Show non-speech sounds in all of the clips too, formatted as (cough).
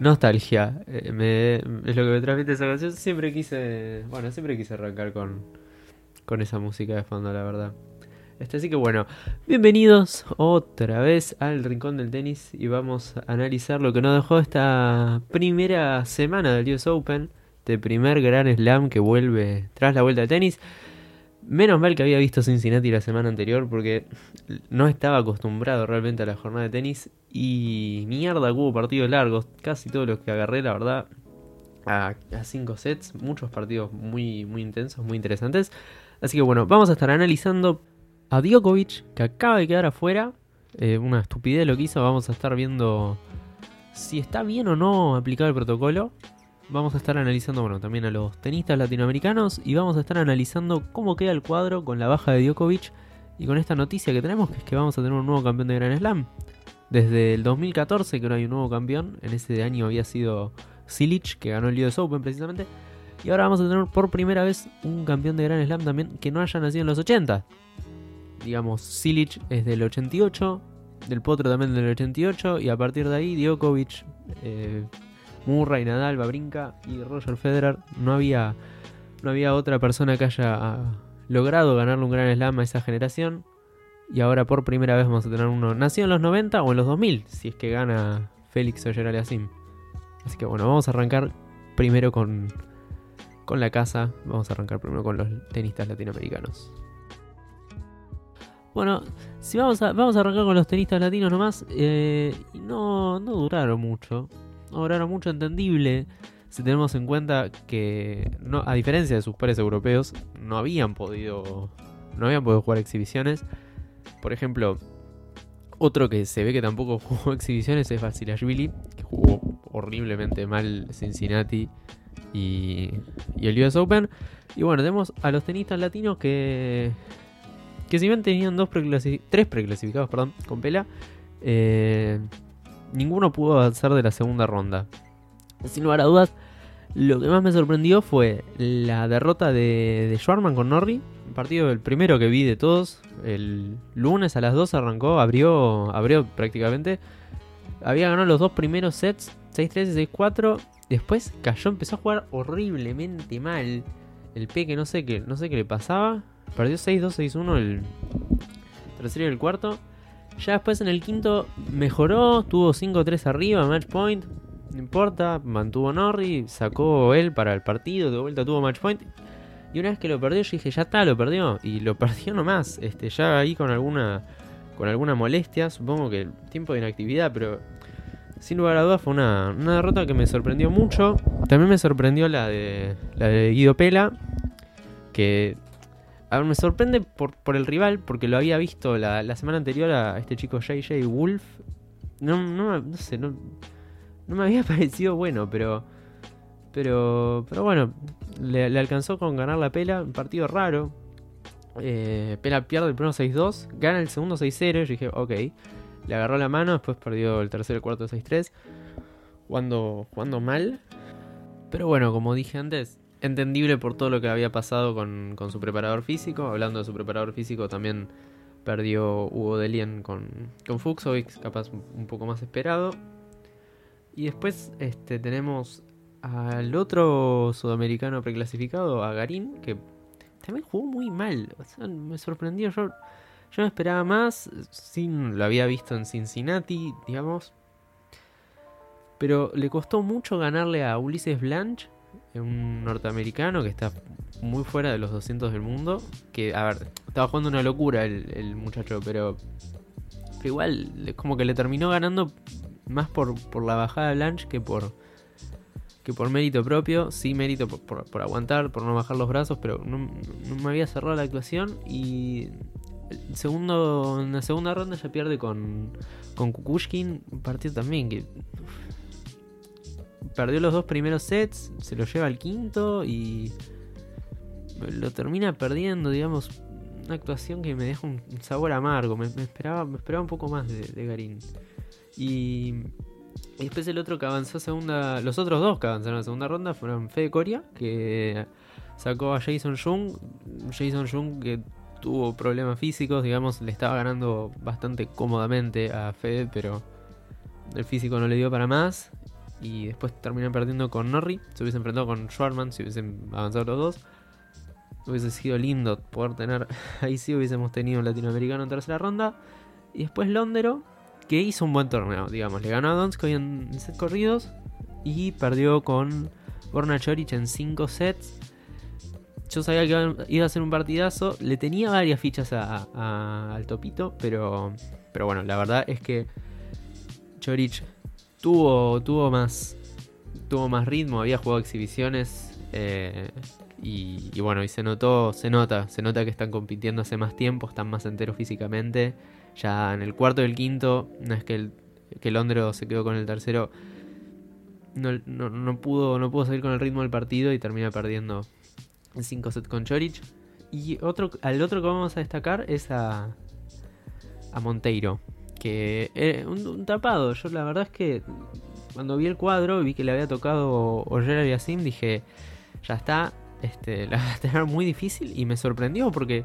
nostalgia. eh, es lo que me transmite esa canción. Siempre quise, bueno, siempre quise arrancar con, con esa música de fondo, la verdad. Este, así que bueno, bienvenidos otra vez al Rincón del Tenis y vamos a analizar lo que nos dejó esta primera semana del US Open, de primer gran slam que vuelve tras la vuelta de tenis. Menos mal que había visto Cincinnati la semana anterior porque no estaba acostumbrado realmente a la jornada de tenis y mierda hubo partidos largos, casi todos los que agarré, la verdad, a, a cinco sets, muchos partidos muy, muy intensos, muy interesantes. Así que bueno, vamos a estar analizando a Djokovic, que acaba de quedar afuera. Eh, una estupidez lo que hizo. Vamos a estar viendo si está bien o no aplicado el protocolo. Vamos a estar analizando, bueno, también a los tenistas latinoamericanos. Y vamos a estar analizando cómo queda el cuadro con la baja de Djokovic. Y con esta noticia que tenemos, que es que vamos a tener un nuevo campeón de Grand Slam. Desde el 2014 que no hay un nuevo campeón. En ese año había sido Silic, que ganó el US Open precisamente. Y ahora vamos a tener por primera vez un campeón de Grand Slam también que no haya nacido en los 80 digamos, Silic es del 88, Del Potro también del 88, y a partir de ahí Djokovic, eh, Murray, Nadal, Babrinka y Roger Federer. No había, no había otra persona que haya logrado ganarle un gran slam a esa generación. Y ahora por primera vez vamos a tener uno nacido en los 90 o en los 2000, si es que gana Félix Oyer Aliasim. Así que bueno, vamos a arrancar primero con, con la casa. Vamos a arrancar primero con los tenistas latinoamericanos. Bueno, si vamos a, vamos a arrancar con los tenistas latinos nomás, eh, no, no duraron mucho. No duraron mucho, entendible. Si tenemos en cuenta que, a diferencia de sus pares europeos, no habían podido, no habían podido jugar exhibiciones. Por ejemplo, otro que se ve que tampoco (laughs) jugó exhibiciones es Vasilashvili, que jugó horriblemente mal Cincinnati y, el US Open. Y bueno, tenemos a los tenistas latinos que que si bien tenían dos tres preclasificados con Pela, eh, ninguno pudo avanzar de la segunda ronda. Sin lugar a dudas, lo que más me sorprendió fue la derrota de, de Schwarman con Norrie. Un partido el primero que vi de todos. El lunes a las 2 arrancó, abrió, abrió prácticamente. Había ganado los dos primeros sets, 6-3 y 6-4. Después cayó, empezó a jugar horriblemente mal. El P que no sé qué, no sé qué le pasaba. Perdió 6-2, 6-1 el tercero y el cuarto. Ya después en el quinto mejoró, tuvo 5-3 arriba, match point. No importa, mantuvo Norri, sacó él para el partido, de vuelta tuvo match point. Y una vez que lo perdió, yo dije, ya está, lo perdió. Y lo (laughs) perdió nomás. Este, ya ahí con alguna. Con alguna molestia. Supongo que el tiempo de inactividad, pero. Sin lugar a dudas fue una, una derrota que me sorprendió mucho. También me sorprendió la de. la de Guido Pela. Que a ver, me sorprende por, por el rival, porque lo había visto la, la semana anterior a este chico JJ Wolf. No, no, no sé, no, no me había (laughs) parecido bueno, pero. Pero. Pero bueno, le, alcanzó con ganar la pela. Un partido raro. Eh, pela pierde el primero 6-2. Gana el segundo 6-0. Yo dije, ok. Le agarró la mano. Después perdió el tercer y el cuarto 6-3. Jugando, jugando mal. Pero bueno, como dije antes, entendible por todo lo que había pasado con, con su preparador físico. Hablando de su preparador físico, también perdió Hugo Delien con, con Fuxovic, capaz un poco más esperado. Y después este, tenemos al otro sudamericano preclasificado, a Garín, que también jugó muy mal. O sea, me sorprendió. Yo, yo no esperaba más. Sin, lo había visto en Cincinnati, digamos. Pero le costó mucho ganarle a Ulises Blanche un norteamericano que está muy fuera de los 200 del mundo. Que, a ver, estaba jugando una locura el, muchacho, pero, pero igual, como que le terminó ganando más por, por la bajada de Blanche que por que por mérito propio. Sí, mérito por, por- aguantar, por no bajar los brazos, pero no, no me había cerrado la actuación. Y segundo, en la segunda ronda ya pierde con, con Kukushkin. Un partido también que perdió los dos primeros sets, se lo lleva al quinto y lo termina perdiendo, digamos, una actuación que me deja un un sabor amargo. Me, me esperaba, me esperaba un poco más de, de Garín. Y, y después el otro que avanzó a segunda, los otros dos que avanzaron a segunda ronda fueron Fede Coria, que sacó a Jason Jung. Jason Jung que tuvo problemas físicos, digamos, le estaba ganando bastante cómodamente a Fede, pero el físico no le dio para más. y después terminan perdiendo con Norrie. Se hubiese enfrentado con Schwarman si hubiesen avanzado los dos. Hubiese sido lindo poder tener. (laughs) Ahí sí hubiésemos tenido un latinoamericano en tercera ronda. Y después Londero, que hizo un buen torneo, digamos. Le ganó a Donskoy en set corridos. Y perdió con Borna Choric en 5 sets. Yo sabía que iba a ser un partidazo. Le tenía varias fichas al topito. Pero, pero bueno, la verdad es que Choric tuvo, tuvo más. Tuvo más ritmo. Había jugado exhibiciones. Eh, y, bueno, y se notó, se nota, se nota que están compitiendo hace más tiempo, están más enteros físicamente. Ya en el cuarto y el quinto, no es que el, que Londres se quedó con el tercero, no, no, pudo, no pudo salir con el ritmo del partido y termina perdiendo el 5 set con Chorich. Y otro, al otro que vamos a destacar es a, a Monteiro, que es un, tapado. Yo la verdad es que cuando vi el cuadro y vi que le había tocado Oyer y Asim, dije, ya está, este, (laughs) la va a tener muy difícil y me sorprendió porque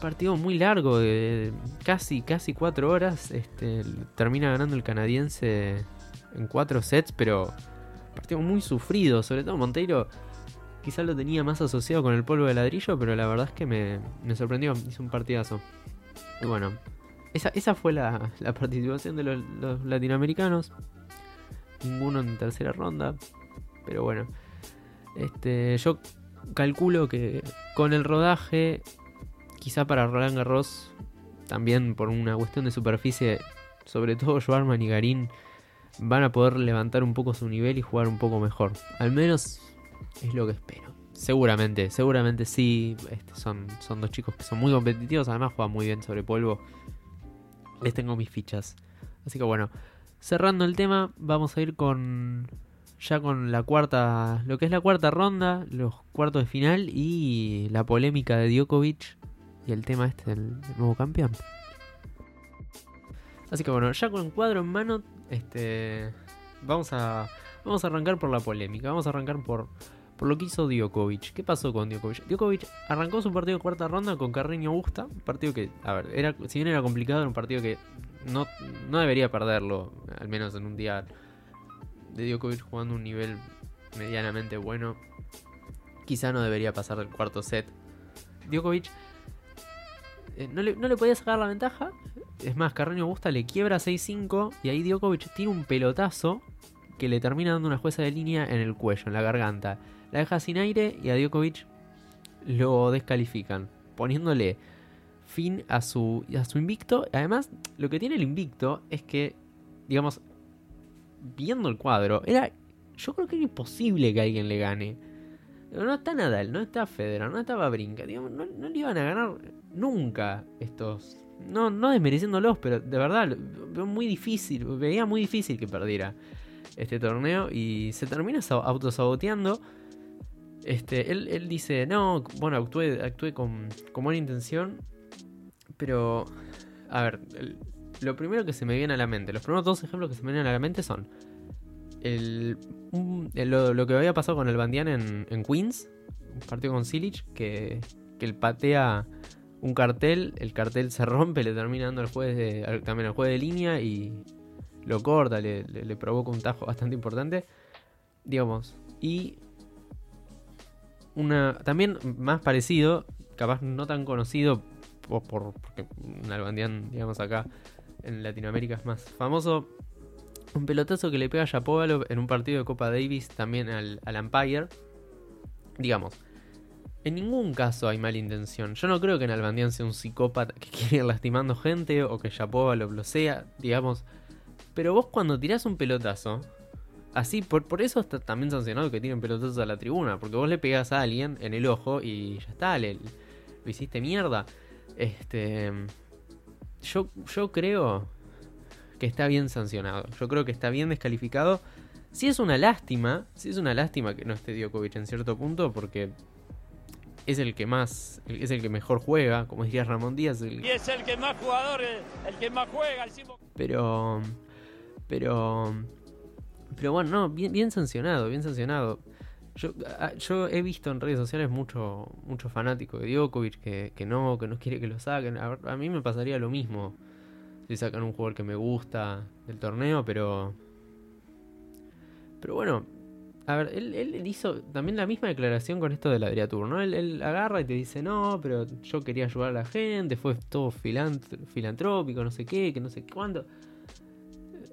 partido muy largo de casi casi cuatro horas este, termina ganando el canadiense en cuatro sets pero partido muy sufrido sobre todo Monteiro quizás lo tenía más asociado con el polvo de ladrillo pero la verdad es que me, sorprendió hizo un partidazo. Y bueno esa, esa fue la, participación de los, los latinoamericanos ninguno en tercera ronda pero bueno este, yo calculo que con el rodaje, quizá para Roland Garros, también por una cuestión de superficie, sobre todo Schwarman y Garín van a poder levantar un poco su nivel y jugar un poco mejor. Al menos es lo que espero. Seguramente, seguramente sí. Este, son, son dos chicos que son muy competitivos, además juegan muy bien sobre polvo. Les tengo mis fichas. Así que bueno, cerrando el tema, vamos a ir con ya con la cuarta, lo que es la cuarta ronda, los cuartos de final y la polémica de Djokovic y el tema este del, nuevo campeón. Así que bueno, ya con el cuadro en mano, este, vamos a vamos a arrancar por la polémica, vamos a arrancar por por lo que hizo Djokovic. ¿Qué pasó con Djokovic? Djokovic arrancó su partido de cuarta ronda con Carreño Busta, un partido que, a ver, era si bien era complicado, era un partido que no, no debería perderlo, al menos en un día de Djokovic jugando un nivel medianamente bueno, quizá no debería pasar del cuarto set. Djokovic eh, no, le, no, podía sacar la ventaja. Es más, Carreño Busta le quiebra 6-5 y ahí Djokovic tiene un pelotazo que le termina dando una jueza de línea en el cuello, en la garganta. La deja sin aire y a Djokovic lo descalifican, poniéndole fin a su, a su invicto. Además, lo que tiene el invicto es que, digamos, viendo el cuadro, era. Yo creo que era imposible que alguien le gane. No está Nadal, no está Federer, no estaba Brinca. no, no, le iban a ganar nunca estos. No, no desmereciéndolos, pero de verdad, muy difícil. Veía muy difícil que perdiera este torneo. Y se termina autosaboteando. Este, él, él dice, no, bueno, actué, actué con, con buena intención. Pero, a ver, lo primero que se me viene a la mente, los primeros dos ejemplos que se me vienen a la mente son el, lo, que había pasado con el Bandian en, Queens, un partido con Silich, que, que él patea un cartel, el cartel se rompe, le termina dando al juez de, también al juez de línea y lo corta, le, provoca un tajo bastante importante. Digamos, y una también más parecido, capaz no tan conocido por, por porque digamos acá, en Latinoamérica es más famoso. Un pelotazo que le pega a Shapovalov en un partido de Copa Davis también al, al Empire. Digamos, en ningún caso hay mala intención. Yo no creo que en Albandian sea un psicópata que (laughs) quiere ir lastimando gente o que Shapovalov lo sea, digamos. Pero vos cuando tirás un pelotazo, así, por, por eso está también sancionado que tiren pelotazos a la tribuna, porque vos le pegás a alguien en el ojo y ya está, le, lo hiciste mierda. Este yo, yo creo que está bien sancionado. Yo creo que está bien descalificado. Si es una lástima, si es una lástima que no esté Djokovic en cierto punto, porque es el que más, es el que mejor juega, como decía Ramón Díaz. Y es el que más jugador, el que más juega. Pero, pero, pero bueno, no, bien, bien sancionado, bien sancionado. Yo, ah, yo he visto en redes sociales mucho, mucho fanático de Djokovic que, que no, que no quiere que lo saquen. A, a, mí me pasaría lo mismo si sacan un jugador que me gusta del torneo, pero Pero bueno, a ver, él, él hizo también la misma declaración con esto de la Adriatur, ¿no? Él, agarra y te dice, no, pero yo quería ayudar a la gente, fue todo filantr- filantrópico, no sé qué, que no sé cuándo.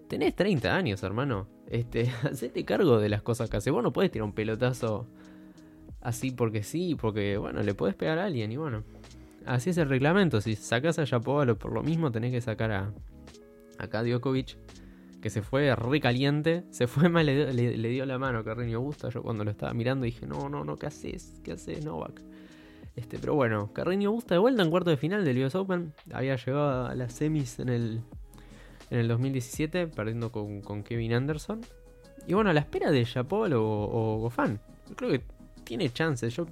Tenés 30 años, hermano. Este, (laughs) hacete cargo de las cosas que haces. Vos no podés tirar un pelotazo así porque sí, porque, bueno, le podés pegar a alguien y bueno. Así es el reglamento. Si sacás a Yapovalo por lo mismo, tenés que sacar a, a Djokovic que se fue re caliente, se fue mal, le, dio- la mano a Carreño Busta. Yo cuando lo estaba mirando dije, no, no, no, ¿qué haces? ¿Qué haces, Novak? Este, pero bueno, Carreño Busta de vuelta en cuarto de final del US Open. Había llegado a las semis en el, en el 2017, perdiendo con, con Kevin Anderson. Y bueno, a la espera de Japol o, o Gofan. Yo creo que tiene chances. Yo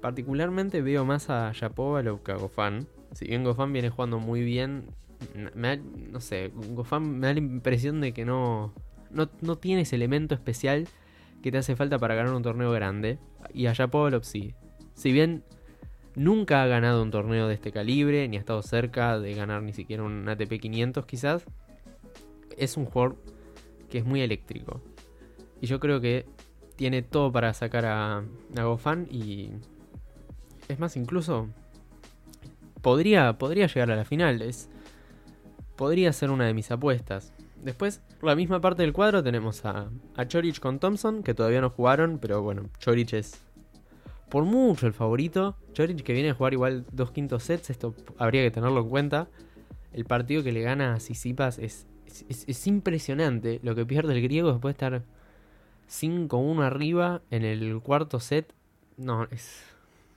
particularmente veo más a Shapovalov que a Gofan. Si bien Gofan viene jugando muy bien, no sé, Gofan me da la impresión de que no, no, no tiene ese elemento especial que te hace falta para ganar un torneo grande. Y a Shapovalov sí. Si bien nunca ha ganado un torneo de este calibre, ni ha estado cerca de ganar ni siquiera un ATP 500 quizás, es un jugador que es muy eléctrico. Y yo creo que tiene todo para sacar a, a Gofan y es más, incluso podría, podría llegar a la final. Es, podría ser una de mis apuestas. Después, por la misma parte del cuadro tenemos a, a Chorich con Thompson, que todavía no jugaron, pero bueno, Chorich es por mucho el favorito. Chorich que viene a jugar igual dos quintos sets, esto habría que tenerlo en cuenta. El partido que le gana a Sisipas es, es, es- es impresionante. Lo que pierde el griego después de estar 5-1 arriba en el cuarto set. No, es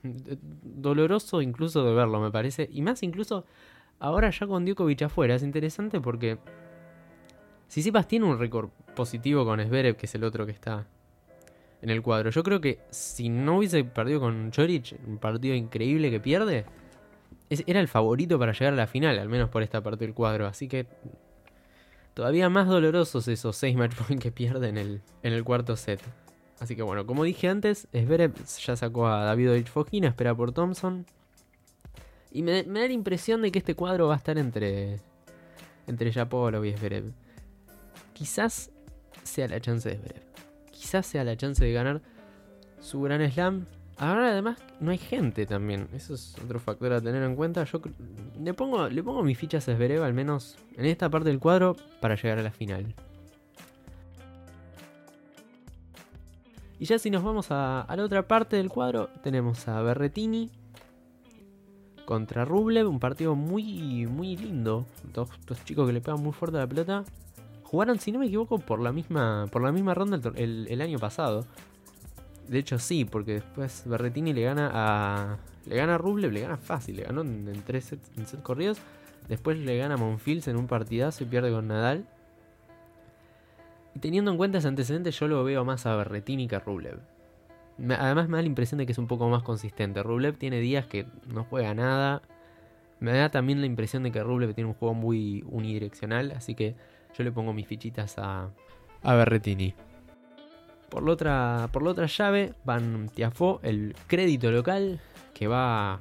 doloroso incluso de verlo, me parece. Y más incluso ahora ya con Djokovic afuera. Es interesante porque Sisipas tiene un récord positivo con Zverev, que es el otro que está en el cuadro. Yo creo que si no hubiese perdido con Chorich, un partido increíble que pierde, era el favorito para llegar a la final, al menos por esta parte del cuadro. Así que todavía más dolorosos esos 6 match points que pierde en el, en el cuarto set. Así que bueno, como dije antes, Zverev ya sacó a Davidovich Fokina, espera por Thompson. Y me, da la impresión de que este cuadro va a estar entre, entre y Zverev. Quizás sea la chance de Zverev. Quizás sea la chance de ganar su gran slam. Ahora además no hay gente también. Eso es otro factor a tener en cuenta. Yo le pongo, le pongo mis fichas a Zverev al menos en esta parte del cuadro para llegar a la final. Y ya si nos vamos a, a la otra parte del cuadro, tenemos a Berretini contra Rublev, un partido muy, muy lindo. Dos, dos chicos que le pegan muy fuerte a la pelota. Jugaron, si no me equivoco, por la misma, por la misma ronda el, año pasado. De hecho, sí, porque después Berretini le gana a. Le gana a Rublev, le gana fácil, le ganó en, tres en set corridos. Después le gana a Monfils en un partidazo y pierde con Nadal. Y teniendo en cuenta ese antecedente, yo lo veo más a Berretini que a Rublev. Además, me da la impresión de que es un poco más consistente. Rublev tiene días que no juega nada. Me da también la impresión de que Rublev tiene un juego muy unidireccional. Así que yo le pongo mis fichitas a, a Berretini. Por la, otra, por la otra llave van Tiafó, el crédito local, que va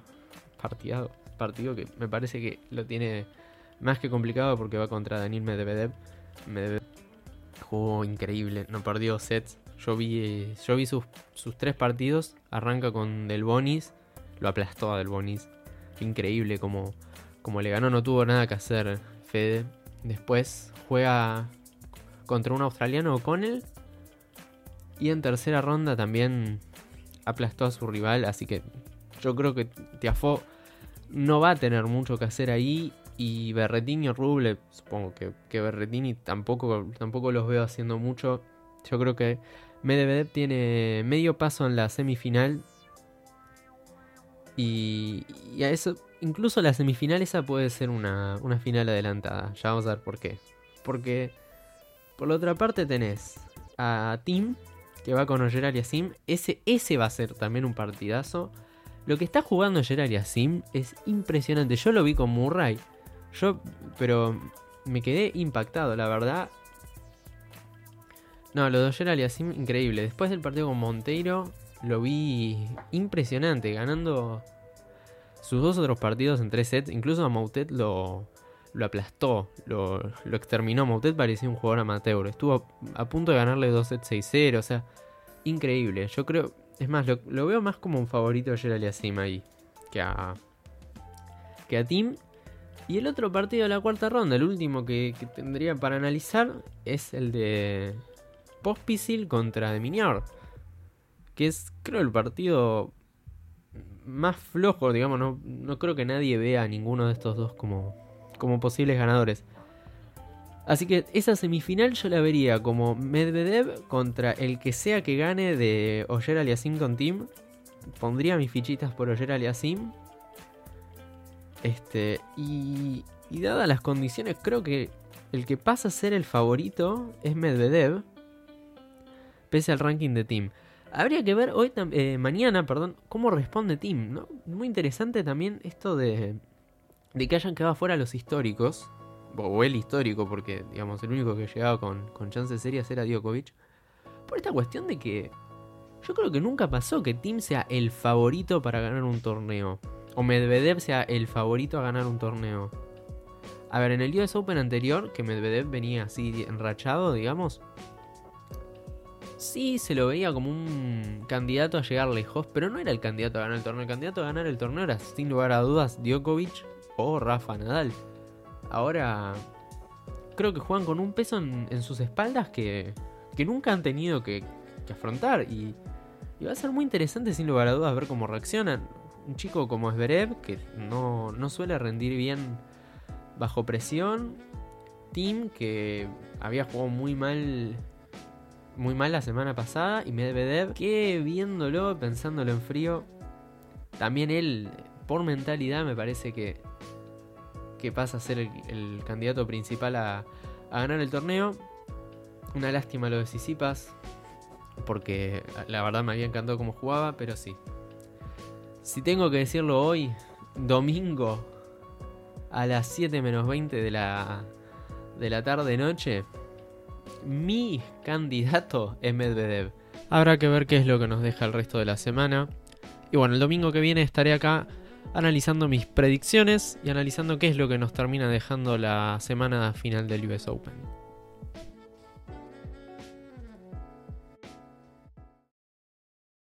partido, partido que me parece que lo tiene más que complicado porque va contra Daniel Medvedev. Medvedev jugó increíble, no perdió sets. Yo vi, yo vi sus, sus tres partidos, arranca con Del Bonis, lo aplastó a Del Bonis. Increíble como, como le ganó, no tuvo nada que hacer Fede. Después juega contra un australiano O'Connell. Y en tercera ronda también aplastó a su rival. Así que yo creo que Tiafó no va a tener mucho que hacer ahí. Y Berretini o Rublev, supongo que, que Berretini tampoco, tampoco los veo haciendo mucho. Yo creo que Medvedev tiene medio paso en la semifinal. Y, a eso, incluso la semifinal esa puede ser una, una final adelantada. Ya vamos a ver por qué. Porque por la otra parte tenés a Tim, que va con Ojeral y Asim. Ese, ese va a ser también un partidazo. Lo que está jugando Gerard y Asim es impresionante. Yo lo vi con Murray. Yo, pero me quedé impactado, la verdad. No, lo de Gerard y Asim, increíble. Después del partido con Monteiro, lo vi impresionante, ganando sus dos otros partidos en tres sets. Incluso a Moutet lo, lo aplastó, lo, lo exterminó. Moutet parecía un jugador amateur. Estuvo a, punto de ganarle 2 sets 6-0. O sea, increíble. Yo creo, es más, lo, lo veo más como un favorito a Gerald Yassim ahí que a, que a Tim. Y el otro partido de la cuarta ronda, el último que tendría para analizar, es el de Pospisil contra de Minior. Que es, creo, el partido más flojo, digamos. No, no creo que nadie vea a ninguno de estos dos como, como posibles ganadores. Así que esa semifinal yo la vería como Medvedev contra el que sea que gane de Oyer Aliasim con Team. Pondría mis fichitas por Oyer Aliasim. Este, y, y dadas las condiciones, creo que el que pasa a ser el favorito es Medvedev. Pese al ranking de Team. Habría que ver hoy, eh, mañana, perdón, cómo responde Team, ¿no? Muy interesante también esto de, de que hayan quedado fuera los históricos o el histórico, porque digamos el único que llegaba con, con chances serias era Djokovic, por esta cuestión de que yo creo que nunca pasó que Tim sea el favorito para ganar un torneo, o Medvedev sea el favorito a ganar un torneo. A ver, en el US Open anterior, que Medvedev venía así enrachado, digamos, sí se lo veía como un candidato a llegar lejos, pero no era el candidato a ganar el torneo. El candidato a ganar el torneo era, sin lugar a dudas, Djokovic o Rafa Nadal ahora creo que juegan con un peso en, sus espaldas que, que, nunca han tenido que, afrontar. Y, va a ser muy interesante, sin lugar a dudas, ver cómo reaccionan. Un chico como Zverev, que no, no suele rendir bien bajo presión. Tim, que había jugado muy mal. Muy mal la semana pasada. Y Medvedev, que viéndolo, pensándolo en frío. También él, por mentalidad, me parece que que pasa a ser el, candidato principal a, a, ganar el torneo. Una lástima lo de Sisipas, porque la verdad me había encantado cómo jugaba, pero sí. Si tengo que decirlo hoy, domingo a las 7 menos 20 de la, de la tarde-noche, mi candidato es Medvedev. Habrá que ver qué es lo que nos deja el resto de la semana. Y bueno, el domingo que viene estaré acá analizando mis predicciones y analizando qué es lo que nos termina dejando la semana final del US Open.